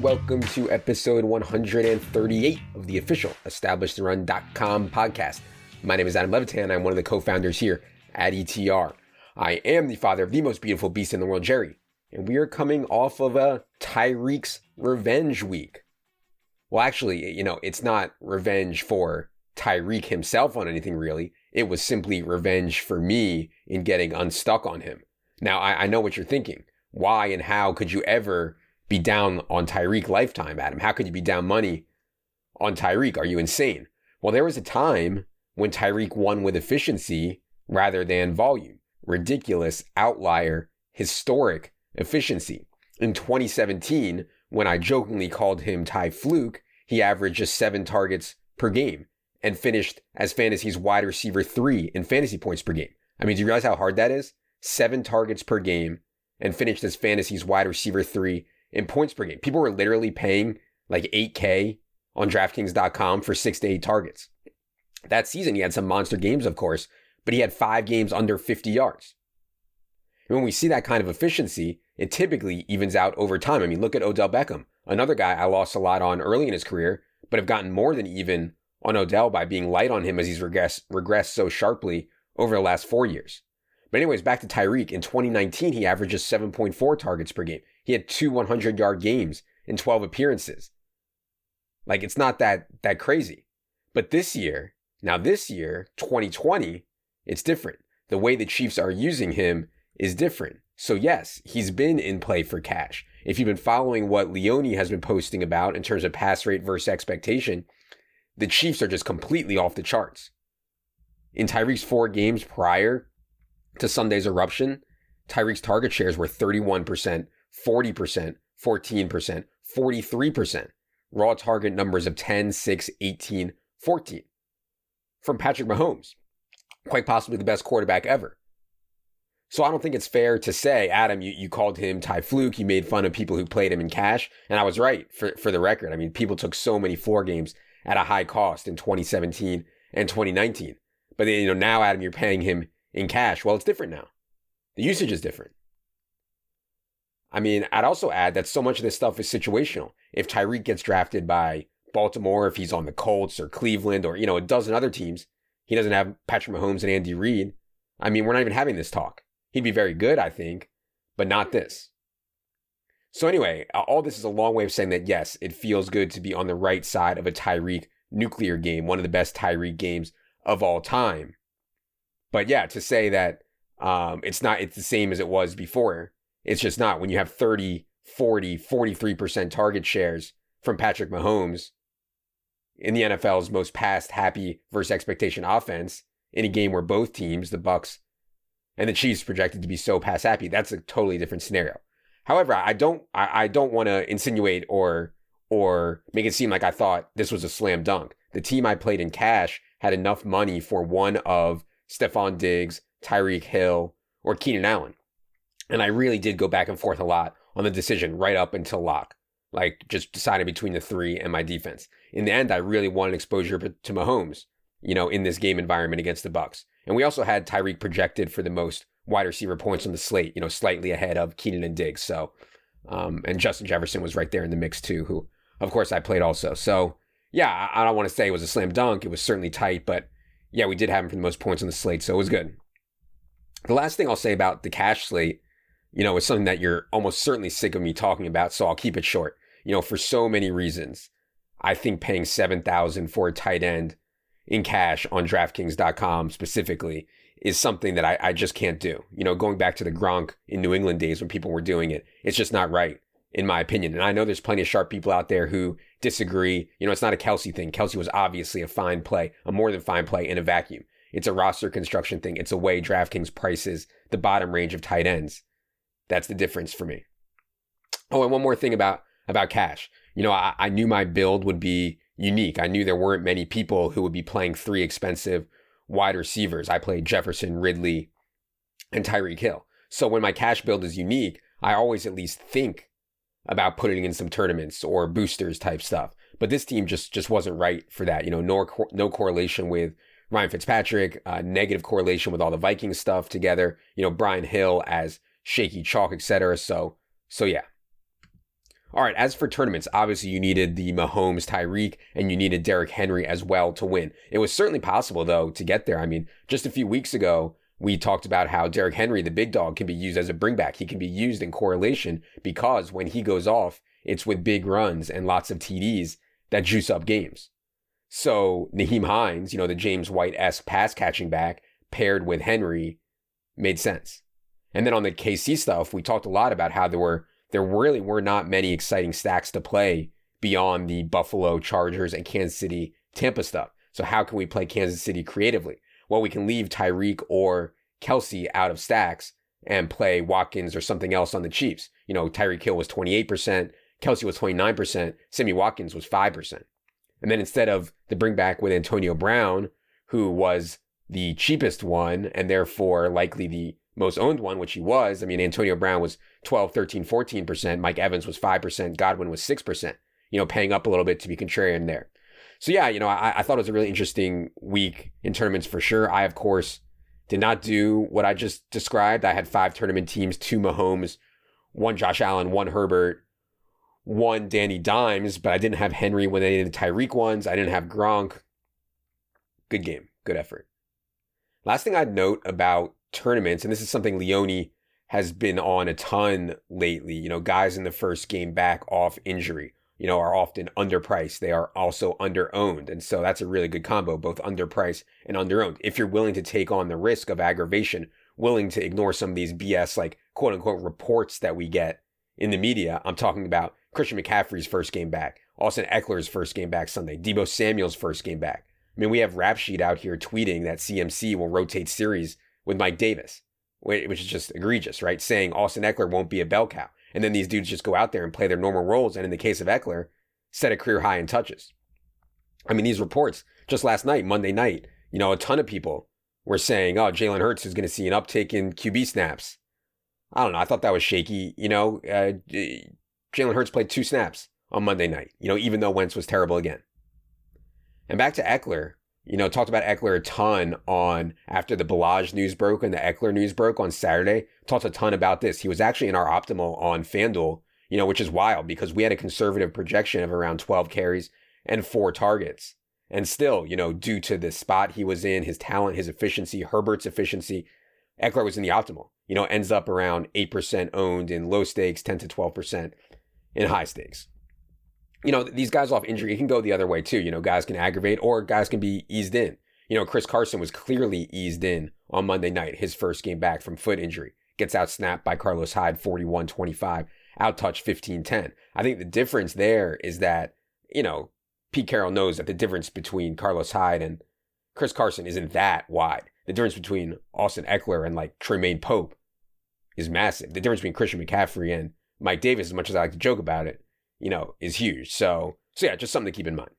Welcome to episode 138 of the official establishtherun.com podcast. My name is Adam Levitan. I'm one of the co-founders here at ETR. I am the father of the most beautiful beast in the world, Jerry, and we are coming off of a Tyreek's revenge week. Well, actually, you know, it's not revenge for Tyreek himself on anything really. It was simply revenge for me in getting unstuck on him. Now, I, I know what you're thinking. Why and how could you ever be down on Tyreek lifetime, Adam? How could you be down money on Tyreek? Are you insane? Well, there was a time when Tyreek won with efficiency rather than volume. Ridiculous, outlier, historic efficiency. In 2017, when I jokingly called him Ty Fluke, he averaged just seven targets per game and finished as fantasy's wide receiver three in fantasy points per game. I mean, do you realize how hard that is? Seven targets per game and finished as fantasy's wide receiver three in points per game. People were literally paying like 8K on DraftKings.com for six to eight targets. That season, he had some monster games, of course, but he had five games under 50 yards. And when we see that kind of efficiency, it typically evens out over time. I mean, look at Odell Beckham, another guy I lost a lot on early in his career, but have gotten more than even on Odell by being light on him as he's regressed, regressed so sharply over the last four years. But anyways, back to Tyreek. In 2019, he averages 7.4 targets per game. He had two 100 yard games in 12 appearances. Like it's not that that crazy. But this year, now this year, 2020, it's different. The way the Chiefs are using him is different. So yes, he's been in play for cash. If you've been following what Leone has been posting about in terms of pass rate versus expectation, the Chiefs are just completely off the charts. In Tyreek's four games prior to Sunday's eruption, Tyreek's target shares were 31%, 40%, 14%, 43%. Raw target numbers of 10, 6, 18, 14. From Patrick Mahomes, quite possibly the best quarterback ever. So I don't think it's fair to say, Adam, you, you called him Ty Fluke. You made fun of people who played him in cash. And I was right for, for the record. I mean, people took so many floor games at a high cost in 2017 and 2019. But then, you know, now Adam, you're paying him in cash. Well, it's different now. The usage is different. I mean, I'd also add that so much of this stuff is situational. If Tyreek gets drafted by Baltimore, if he's on the Colts or Cleveland or, you know, a dozen other teams, he doesn't have Patrick Mahomes and Andy Reid. I mean, we're not even having this talk. He'd be very good, I think, but not this. So anyway, all this is a long way of saying that yes, it feels good to be on the right side of a Tyreek nuclear game, one of the best Tyreek games of all time. But yeah, to say that um, it's not, it's the same as it was before. It's just not. When you have 30, 40, 43% target shares from Patrick Mahomes in the NFL's most past happy versus expectation offense in a game where both teams, the Bucks and the Chiefs, projected to be so pass happy, that's a totally different scenario. However, I don't, I, I don't want to insinuate or or make it seem like I thought this was a slam dunk. The team I played in cash had enough money for one of Stefon Diggs, Tyreek Hill, or Keenan Allen. And I really did go back and forth a lot on the decision right up until lock, like just deciding between the three and my defense. In the end, I really wanted exposure to Mahomes, you know, in this game environment against the Bucks. And we also had Tyreek projected for the most wide receiver points on the slate, you know, slightly ahead of Keenan and Diggs. So, um, and Justin Jefferson was right there in the mix too, who, of course, I played also. So, yeah, I don't want to say it was a slam dunk. It was certainly tight, but yeah, we did have him for the most points on the slate, so it was good. The last thing I'll say about the cash slate, you know, it's something that you're almost certainly sick of me talking about, so I'll keep it short. You know, for so many reasons, I think paying seven thousand for a tight end in cash on DraftKings.com specifically is something that I, I just can't do. You know, going back to the Gronk in New England days when people were doing it, it's just not right in my opinion. And I know there's plenty of sharp people out there who disagree. You know, it's not a Kelce thing. Kelce was obviously a fine play, a more than fine play in a vacuum. It's a roster construction thing. It's a way DraftKings prices the bottom range of tight ends. That's the difference for me. Oh, and one more thing about about cash. You know, I, I knew my build would be unique. I knew there weren't many people who would be playing three expensive wide receivers. I played Jefferson, Ridley, and Tyreek Hill. So when my cash build is unique, I always at least think about putting in some tournaments or boosters type stuff. But this team just just wasn't right for that. You know, no no correlation with Ryan Fitzpatrick, uh, negative correlation with all the Vikings stuff together. You know, Brian Hill as shaky chalk, etc. So so yeah. All right, as for tournaments, obviously you needed the Mahomes, Tyreek, and you needed Derrick Henry as well to win. It was certainly possible, though, to get there. I mean, just a few weeks ago, we talked about how Derrick Henry, the big dog, can be used as a bringback. He can be used in correlation because when he goes off, it's with big runs and lots of TDs that juice up games. So Nyheim Hines, you know, the James White esque pass catching back paired with Henry made sense. And then on the KC stuff, we talked a lot about how there were there really were not many exciting stacks to play beyond the Buffalo Chargers and Kansas City Tampa stuff. So how can we play Kansas City creatively? Well, we can leave Tyreek or Kelce out of stacks and play Watkins or something else on the Chiefs. You know, Tyreek Hill was 28%, Kelce was 29%, Sammy Watkins was 5%. And then instead of the bring back with Antonio Brown, who was the cheapest one and therefore likely the most owned one, which he was. I mean, Antonio Brown was 12, 13, 14%. Mike Evans was 5%. Godwin was 6%, you know, paying up a little bit to be contrarian there. So, yeah, you know, I, I thought it was a really interesting week in tournaments for sure. I, of course, did not do what I just described. I had five tournament teams, two Mahomes, one Josh Allen, one Herbert, one Danny Dimes, but I didn't have Henry when they did the Tyreek ones. I didn't have Gronk. Good game, good effort. Last thing I'd note about tournaments, and this is something Leone has been on a ton lately. You know, guys in the first game back off injury, you know, are often underpriced. They are also underowned. And so that's a really good combo, both underpriced and underowned. If you're willing to take on the risk of aggravation, willing to ignore some of these BS, like quote unquote reports that we get in the media, I'm talking about Christian McCaffrey's first game back, Austin Ekeler's first game back Sunday, Deebo Samuel's first game back. I mean, we have Rap Sheet out here tweeting that CMC will rotate series with Mike Davis, which is just egregious, right? Saying Austin Ekeler won't be a bell cow. And then these dudes just go out there and play their normal roles. And in the case of Ekeler, set a career high in touches. I mean, these reports just last night, Monday night, you know, a ton of people were saying, oh, Jalen Hurts is going to see an uptick in QB snaps. I don't know. I thought that was shaky. You know, uh, Jalen Hurts played two snaps on Monday night, you know, even though Wentz was terrible again. And back to Ekeler, you know, talked about Ekeler a ton on after the Ballage news broke and the Ekeler news broke on Saturday. Talked a ton about this. He was actually in our optimal on FanDuel, you know, which is wild because we had a conservative projection of around 12 carries and four targets. And still, you know, due to the spot he was in, his talent, his efficiency, Herbert's efficiency, Ekeler was in the optimal. You know, ends up around 8% owned in low stakes, 10 to 12% in high stakes you know, these guys off injury, it can go the other way too. You know, guys can aggravate or guys can be eased in. You know, Chris Carson was clearly eased in on Monday night, his first game back from foot injury. Gets out snapped by Carlos Hyde 41 25, out touch 15 10. I think the difference there is that, you know, Pete Carroll knows that the difference between Carlos Hyde and Chris Carson isn't that wide. The difference between Austin Ekeler and like Troymaine Pope is massive. The difference between Christian McCaffrey and Mike Davis, as much as I like to joke about it, you know, is huge. So, so yeah, just something to keep in mind.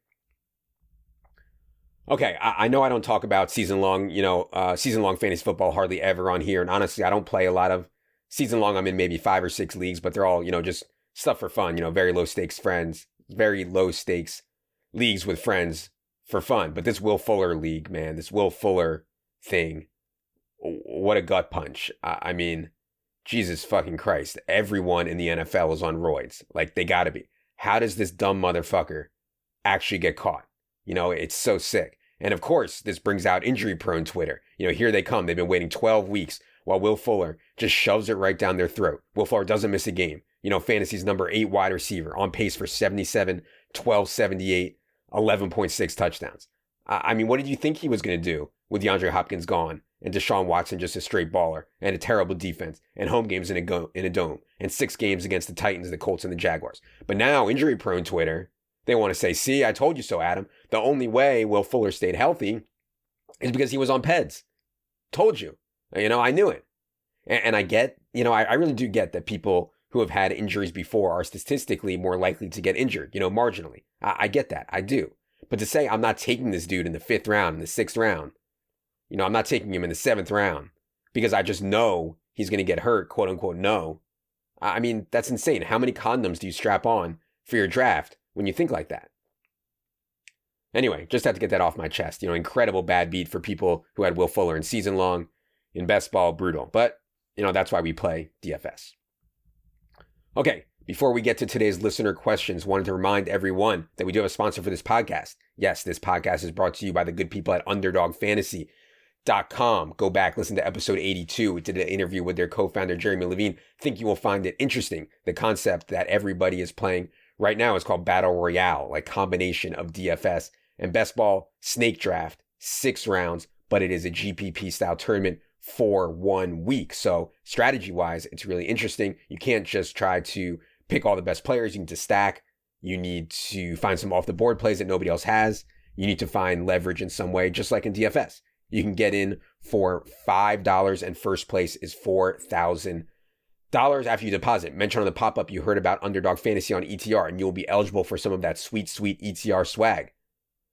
Okay, I, I know I don't talk about season long, you know, uh, season long fantasy football hardly ever on here, and honestly, I don't play a lot of season long. I'm in maybe five or six leagues, but they're all, you know, just stuff for fun. You know, very low stakes friends, very low stakes leagues with friends for fun. But this Will Fuller league, man, this Will Fuller thing, what a gut punch. I, I mean, Jesus fucking Christ, everyone in the NFL is on roids. Like they gotta be. How does this dumb motherfucker actually get caught? You know, it's so sick. And of course, this brings out injury prone Twitter. You know, here they come. They've been waiting 12 weeks while Will Fuller just shoves it right down their throat. Will Fuller doesn't miss a game. You know, fantasy's number eight wide receiver on pace for 77, 12, 78, 11.6 touchdowns. I mean, what did you think he was going to do with DeAndre Hopkins gone and Deshaun Watson just a straight baller and a terrible defense and home games in a, go- in a dome and six games against the Titans, the Colts, and the Jaguars. But now, injury prone Twitter, they want to say, see, I told you so, Adam. The only way Will Fuller stayed healthy is because he was on PEDs. Told you. You know, I knew it. And, and I get, you know, I, I really do get that people who have had injuries before are statistically more likely to get injured, you know, marginally. I, I get that. I do. But to say I'm not taking this dude in the fifth round, in the sixth round, you know, I'm not taking him in the seventh round because I just know he's going to get hurt, quote unquote, no. I mean, that's insane. How many condoms do you strap on for your draft when you think like that? Anyway, just had to get that off my chest. You know, incredible bad beat for people who had Will Fuller in season long, in best ball, brutal. But, you know, that's why we play DFS. Okay, Before we get to today's listener questions, wanted to remind everyone that we do have a sponsor for this podcast. Yes, this podcast is brought to you by the good people at underdogfantasy.com. Go back, listen to episode 82. We did an interview with their co-founder, Jeremy Levine. Think you will find it interesting. The concept that everybody is playing right now is called Battle Royale, like combination of DFS and best ball, snake draft, six rounds, but it is a GPP style tournament for one week. So strategy wise, it's really interesting. You can't just try to pick all the best players. You need to stack. You need to find some off the board plays that nobody else has. You need to find leverage in some way, just like in DFS. You can get in for $5 and first place is $4,000 after you deposit. Mention on the pop up you heard about Underdog Fantasy on ETR, and you'll be eligible for some of that sweet, sweet ETR swag.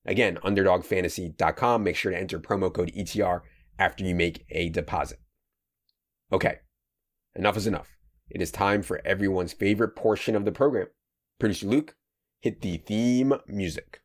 Again, underdogfantasy.com. Make sure to enter promo code ETR after you make a deposit. Okay, enough is enough. It is time for everyone's favorite portion of the program. Producer Luke, hit the theme music.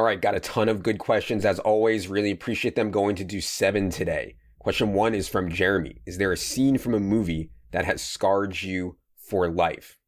All right, got a ton of good questions as always. Really appreciate them. Going to do seven today. Question one is from Jeremy. Is there a scene from a movie that has scarred you for life?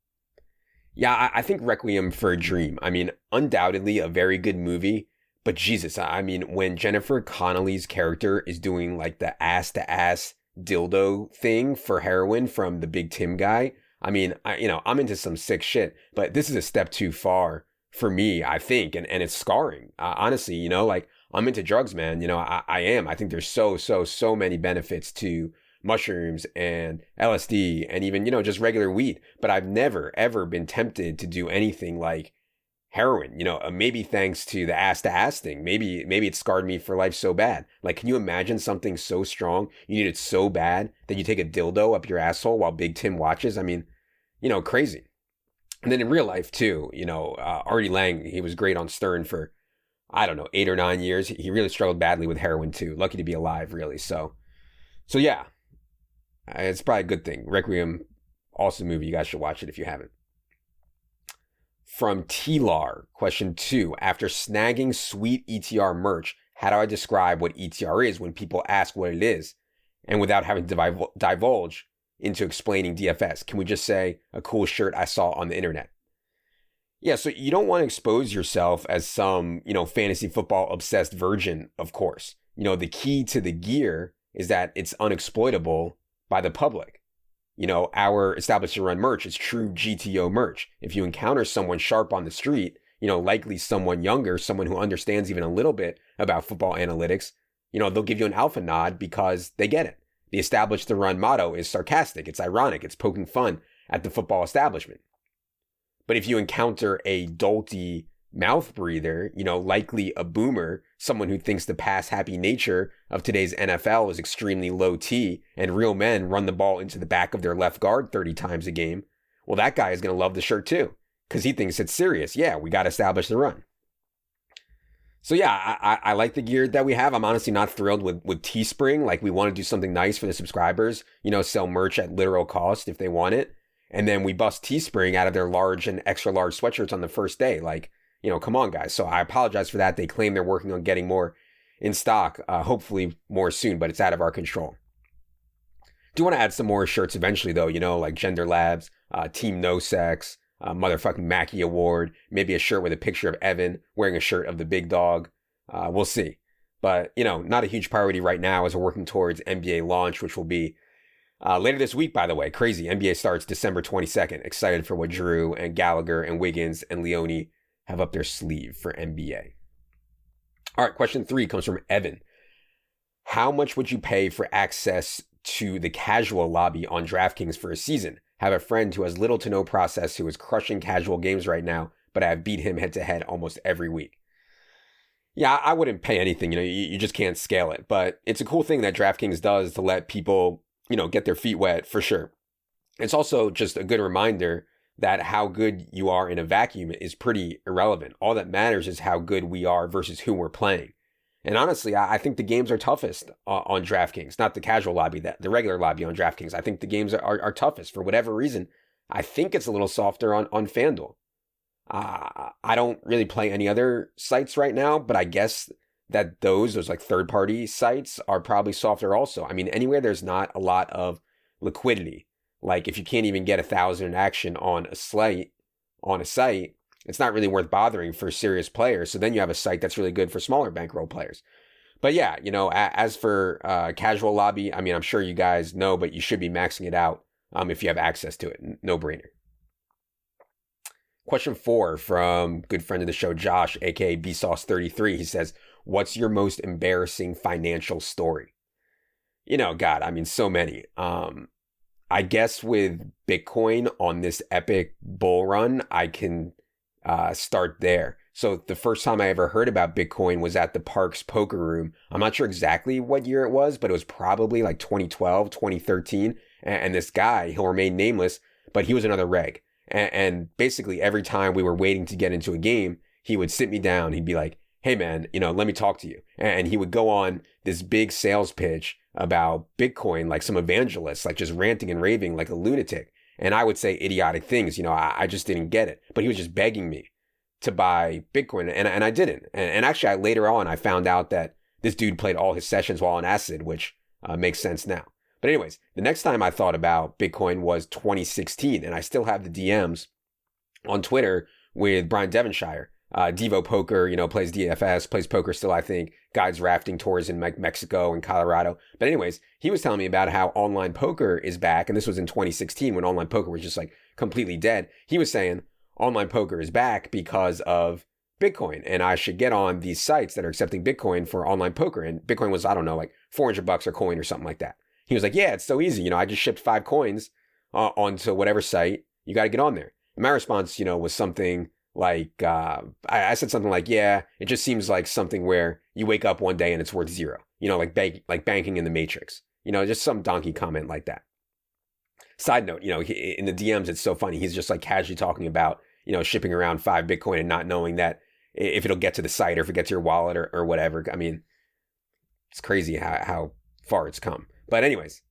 Yeah, I, think Requiem for a Dream. I mean, undoubtedly a very good movie, but Jesus, I mean, when Jennifer Connelly's character is doing like the ass to ass dildo thing for heroin from the Big Tim guy, I mean, I, you know, I'm into some sick shit, but this is a step too far for me, I think, and, and it's scarring. Uh, honestly, you know, like I'm into drugs, man. You know, I, I am. I think there's so, so, so many benefits to mushrooms and LSD and even, you know, just regular weed. But I've never, ever been tempted to do anything like heroin, you know, uh, maybe thanks to the ass to ass thing. Maybe, maybe it scarred me for life so bad. Like, can you imagine something so strong? You need it so bad that you take a dildo up your asshole while Big Tim watches? I mean, you know, crazy. And then in real life too, you know, uh, Artie Lange, he was great on Stern for, I don't know, eight or nine years. He really struggled badly with heroin too. Lucky to be alive, really. So, so yeah, it's probably a good thing. Requiem, awesome movie. You guys should watch it if you haven't. From T-Lar, question two. After snagging sweet ETR merch, how do I describe what ETR is when people ask what it is? And without having to divulge into explaining DFS, can we just say a cool shirt I saw on the internet? Yeah, so you don't want to expose yourself as some, you know, fantasy football obsessed virgin, of course. You know, the key to the gear is that it's unexploitable by the public. You know, our established run merch is true GTO merch. If you encounter someone sharp on the street, you know, likely someone younger, someone who understands even a little bit about football analytics, you know, they'll give you an alpha nod because they get it. The established the run motto is sarcastic, it's ironic, it's poking fun at the football establishment. But if you encounter a dolty mouth breather, you know, likely a boomer, someone who thinks the pass happy nature of today's NFL is extremely low T and real men run the ball into the back of their left guard 30 times a game, well, that guy is going to love the shirt too because he thinks it's serious. Yeah, we got to establish the run. So yeah, I, I, like the gear that we have. I'm honestly not thrilled with with Teespring. Like we want to do something nice for the subscribers. You know, sell merch at literal cost if they want it, and then we bust Teespring out of their large and extra large sweatshirts on the first day. Like you know, come on, guys. So I apologize for that. They claim they're working on getting more in stock, uh, hopefully more soon, but it's out of our control. Do want to add some more shirts eventually, though, you know, like Gender Labs, uh, Team No Sex, uh, motherfucking Mackey Award, maybe a shirt with a picture of Evan wearing a shirt of the big dog. Uh, we'll see. But, you know, not a huge priority right now as we're working towards NBA launch, which will be uh, later this week, by the way. Crazy. NBA starts December 22nd. Excited for what Drew and Gallagher and Wiggins and Leone have up their sleeve for NBA. All right, question three comes from Evan. How much would you pay for access to the casual lobby on DraftKings for a season? I have a friend who has little to no process who is crushing casual games right now, but I have beat him head to head almost every week. Yeah, I wouldn't pay anything. You know, you, you just can't scale it. But it's a cool thing that DraftKings does to let people, you know, get their feet wet for sure. It's also just a good reminder that how good you are in a vacuum is pretty irrelevant. All that matters is how good we are versus who we're playing. And honestly, I, think the games are toughest uh, on DraftKings, not the casual lobby, that the regular lobby on DraftKings. I think the games are, are, are toughest for whatever reason. I think it's a little softer on, on FanDuel. Uh, I don't really play any other sites right now, but I guess that those, those like third party sites are probably softer also. I mean, anywhere there's not a lot of liquidity, like if you can't even get a thousand in action on a site, on a site, it's not really worth bothering for serious players. So then you have a site that's really good for smaller bankroll players. But yeah, you know, as for uh, casual lobby, I mean, I'm sure you guys know, but you should be maxing it out um, if you have access to it. No brainer. Question four from good friend of the show, Josh, aka BSauce33. He says, What's your most embarrassing financial story? You know, God, I mean, so many. Um, I guess with Bitcoin on this epic bull run, I can uh, start there. So the first time I ever heard about Bitcoin was at the Parx Poker Room. I'm not sure exactly what year it was, but it was probably like 2012, 2013. And, this guy, he'll remain nameless, but he was another reg. And, basically every time we were waiting to get into a game, he would sit me down. He'd be like, Hey man, you know, let me talk to you. And he would go on this big sales pitch about Bitcoin, like some evangelist, like just ranting and raving like a lunatic. And I would say idiotic things. You know, I, I just didn't get it. But he was just begging me to buy Bitcoin, and and I didn't. And, and actually, I, later on, I found out that this dude played all his sessions while on acid, which uh, makes sense now. But anyways, the next time I thought about Bitcoin was 2016, and I still have the DMs on Twitter with Brian Devonshire. Uh, Devo Poker, you know, plays DFS, plays poker still, I think, guides rafting tours in Me- Mexico and Colorado. But anyways, he was telling me about how online poker is back, and this was in 2016 when online poker was just like completely dead. He was saying, online poker is back because of Bitcoin and I should get on these sites that are accepting Bitcoin for online poker. And Bitcoin was, I don't know, like 400 bucks a coin or something like that. He was like, yeah, it's so easy. You know, I just shipped five coins uh, onto whatever site. You got to get on there. And my response, you know, was something like, uh, I, I, said something like, yeah, it just seems like something where you wake up one day and it's worth zero, you know, like, bank, like banking in the matrix, you know, just some donkey comment like that. Side note, you know, he, in the DMs, it's so funny. He's just like casually talking about you know, shipping around five Bitcoin and not knowing that if it'll get to the site or if it gets to your wallet or, or whatever. I mean, it's crazy how, how far it's come. But anyways,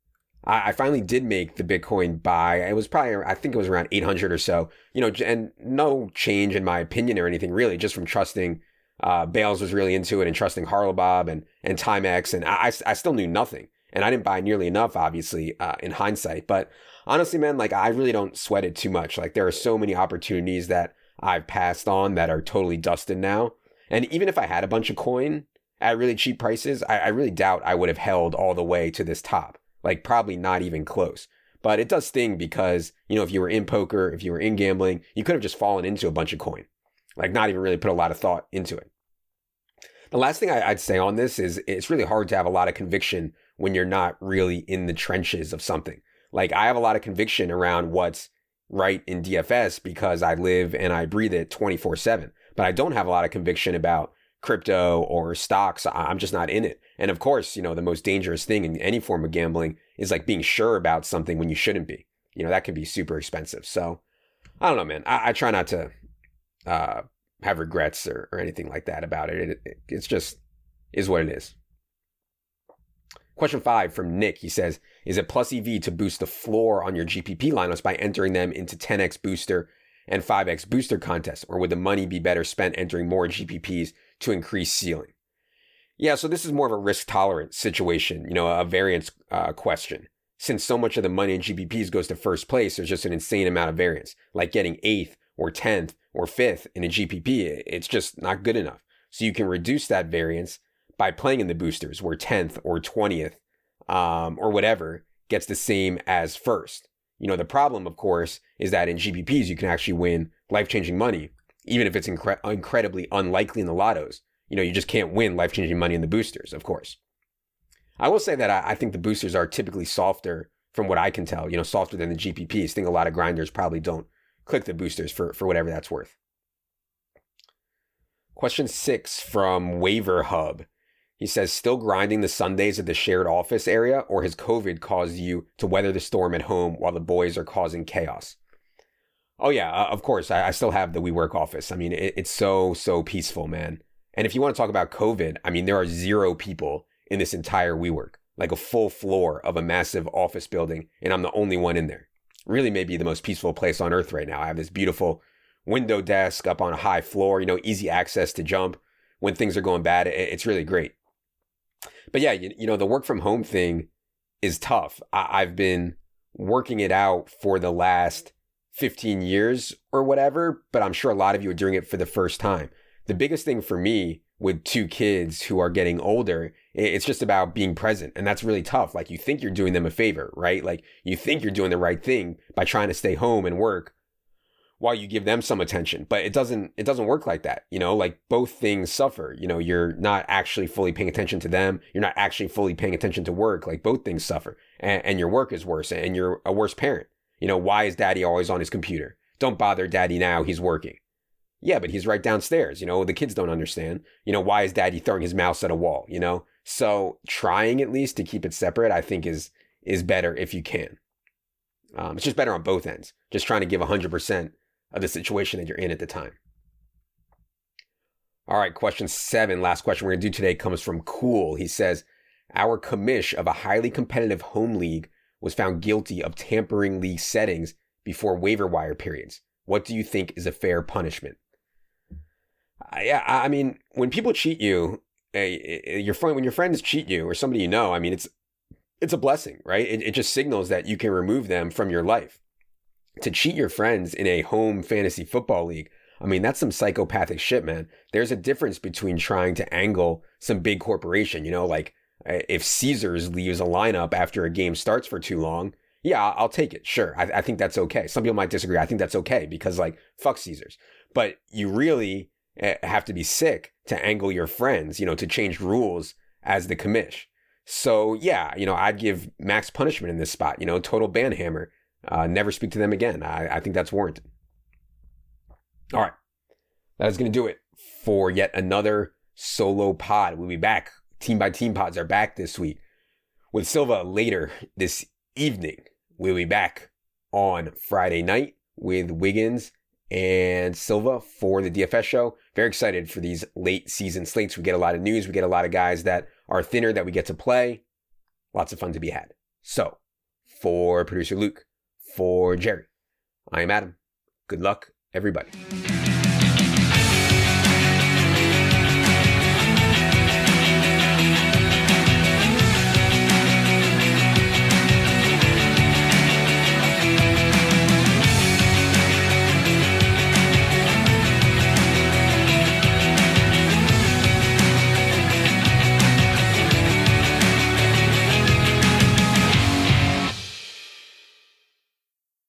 I, finally did make the Bitcoin buy. It was probably, I think it was around 800 or so, you know, and no change in my opinion or anything really, just from trusting uh, Bales was really into it and trusting Harlabob and, and Timex. And I, I still knew nothing. And I didn't buy nearly enough, obviously, uh, in hindsight. But honestly, man, like I really don't sweat it too much. Like there are so many opportunities that I've passed on that are totally dusted now. And even if I had a bunch of coin at really cheap prices, I, I really doubt I would have held all the way to this top. Like probably not even close. But it does sting because, you know, if you were in poker, if you were in gambling, you could have just fallen into a bunch of coin. Like not even really put a lot of thought into it. The last thing I, would say on this is it's really hard to have a lot of conviction when you're not really in the trenches of something. Like I have a lot of conviction around what's right in DFS because I live and I breathe it 24 7. But I don't have a lot of conviction about crypto or stocks. I'm just not in it. And of course, you know, the most dangerous thing in any form of gambling is like being sure about something when you shouldn't be. You know, that can be super expensive. So I don't know, man. I, I try not to uh, have regrets or, or anything like that about it. It, it. It's just is what it is. Question five from Nick. He says, Is it plus EV to boost the floor on your GPP lineups by entering them into 10x booster and 5x booster contests? Or would the money be better spent entering more GPPs to increase ceiling? Yeah, so this is more of a risk tolerant situation, you know, a variance uh, question. Since so much of the money in GPPs goes to first place, there's just an insane amount of variance. Like getting eighth or 10th or fifth in a GPP, it's just not good enough. So you can reduce that variance by playing in the boosters where 10th or 20th um, or whatever gets the same as first. You know, the problem, of course, is that in GPPs, you can actually win life changing money, even if it's incre- incredibly unlikely in the lottos. You know, you just can't win life changing money in the boosters, of course. I will say that I, I, think the boosters are typically softer from what I can tell, you know, softer than the GPPs. I think a lot of grinders probably don't click the boosters for, for whatever that's worth. Question six from Waiver Hub. He says, still grinding the Sundays at the shared office area, or has COVID caused you to weather the storm at home while the boys are causing chaos? Oh, yeah, uh, of course. I, I, still have the WeWork office. I mean, it, it's so, so peaceful, man. And if you want to talk about COVID, I mean, there are zero people in this entire WeWork, like a full floor of a massive office building, and I'm the only one in there. Really, maybe the most peaceful place on earth right now. I have this beautiful window desk up on a high floor, you know, easy access to jump when things are going bad. It's really great. But yeah, you, you know, the work from home thing is tough. I, I've been working it out for the last 15 years or whatever, but I'm sure a lot of you are doing it for the first time. The biggest thing for me with two kids who are getting older, it's just about being present. And that's really tough. Like you think you're doing them a favor, right? Like you think you're doing the right thing by trying to stay home and work while you give them some attention but it doesn't it doesn't work like that you know like both things suffer you know you're not actually fully paying attention to them you're not actually fully paying attention to work like both things suffer and, and your work is worse and you're a worse parent you know why is daddy always on his computer don't bother daddy now he's working yeah but he's right downstairs you know the kids don't understand you know why is daddy throwing his mouse at a wall you know so trying at least to keep it separate i think is is better if you can um, it's just better on both ends just trying to give 100% of the situation that you're in at the time. All right, question seven, last question we're going to do today comes from Cool. He says, Our commish of a highly competitive home league was found guilty of tampering league settings before waiver wire periods. What do you think is a fair punishment? Yeah, I mean, when people cheat you, eh, eh, eh, your friend, when your friends cheat you or somebody you know, I mean, it's it's a blessing, right? It, it just signals that you can remove them from your life to cheat your friends in a home fantasy football league. I mean, that's some psychopathic shit, man. There's a difference between trying to angle some big corporation, you know, like if Caesars leaves a lineup after a game starts for too long, yeah, I'll take it. Sure. I, I think that's okay. Some people might disagree. I think that's okay because, like, fuck Caesars. But you really have to be sick to angle your friends, you know, to change rules as the commish. So, yeah, you know, I'd give max punishment in this spot, you know, total ban hammer uh, never speak to them again. I, I think that's warranted. All right. That is going to do it for yet another solo pod. We'll be back. Team by team pods are back this week with Silva later this evening. We'll be back on Friday night with Wiggins and Silva for the DFS show. Very excited for these late season slates. We get a lot of news. We get a lot of guys that are thinner that we get to play. Lots of fun to be had. So, for producer Luke, for Jerry. I am Adam. Good luck, everybody.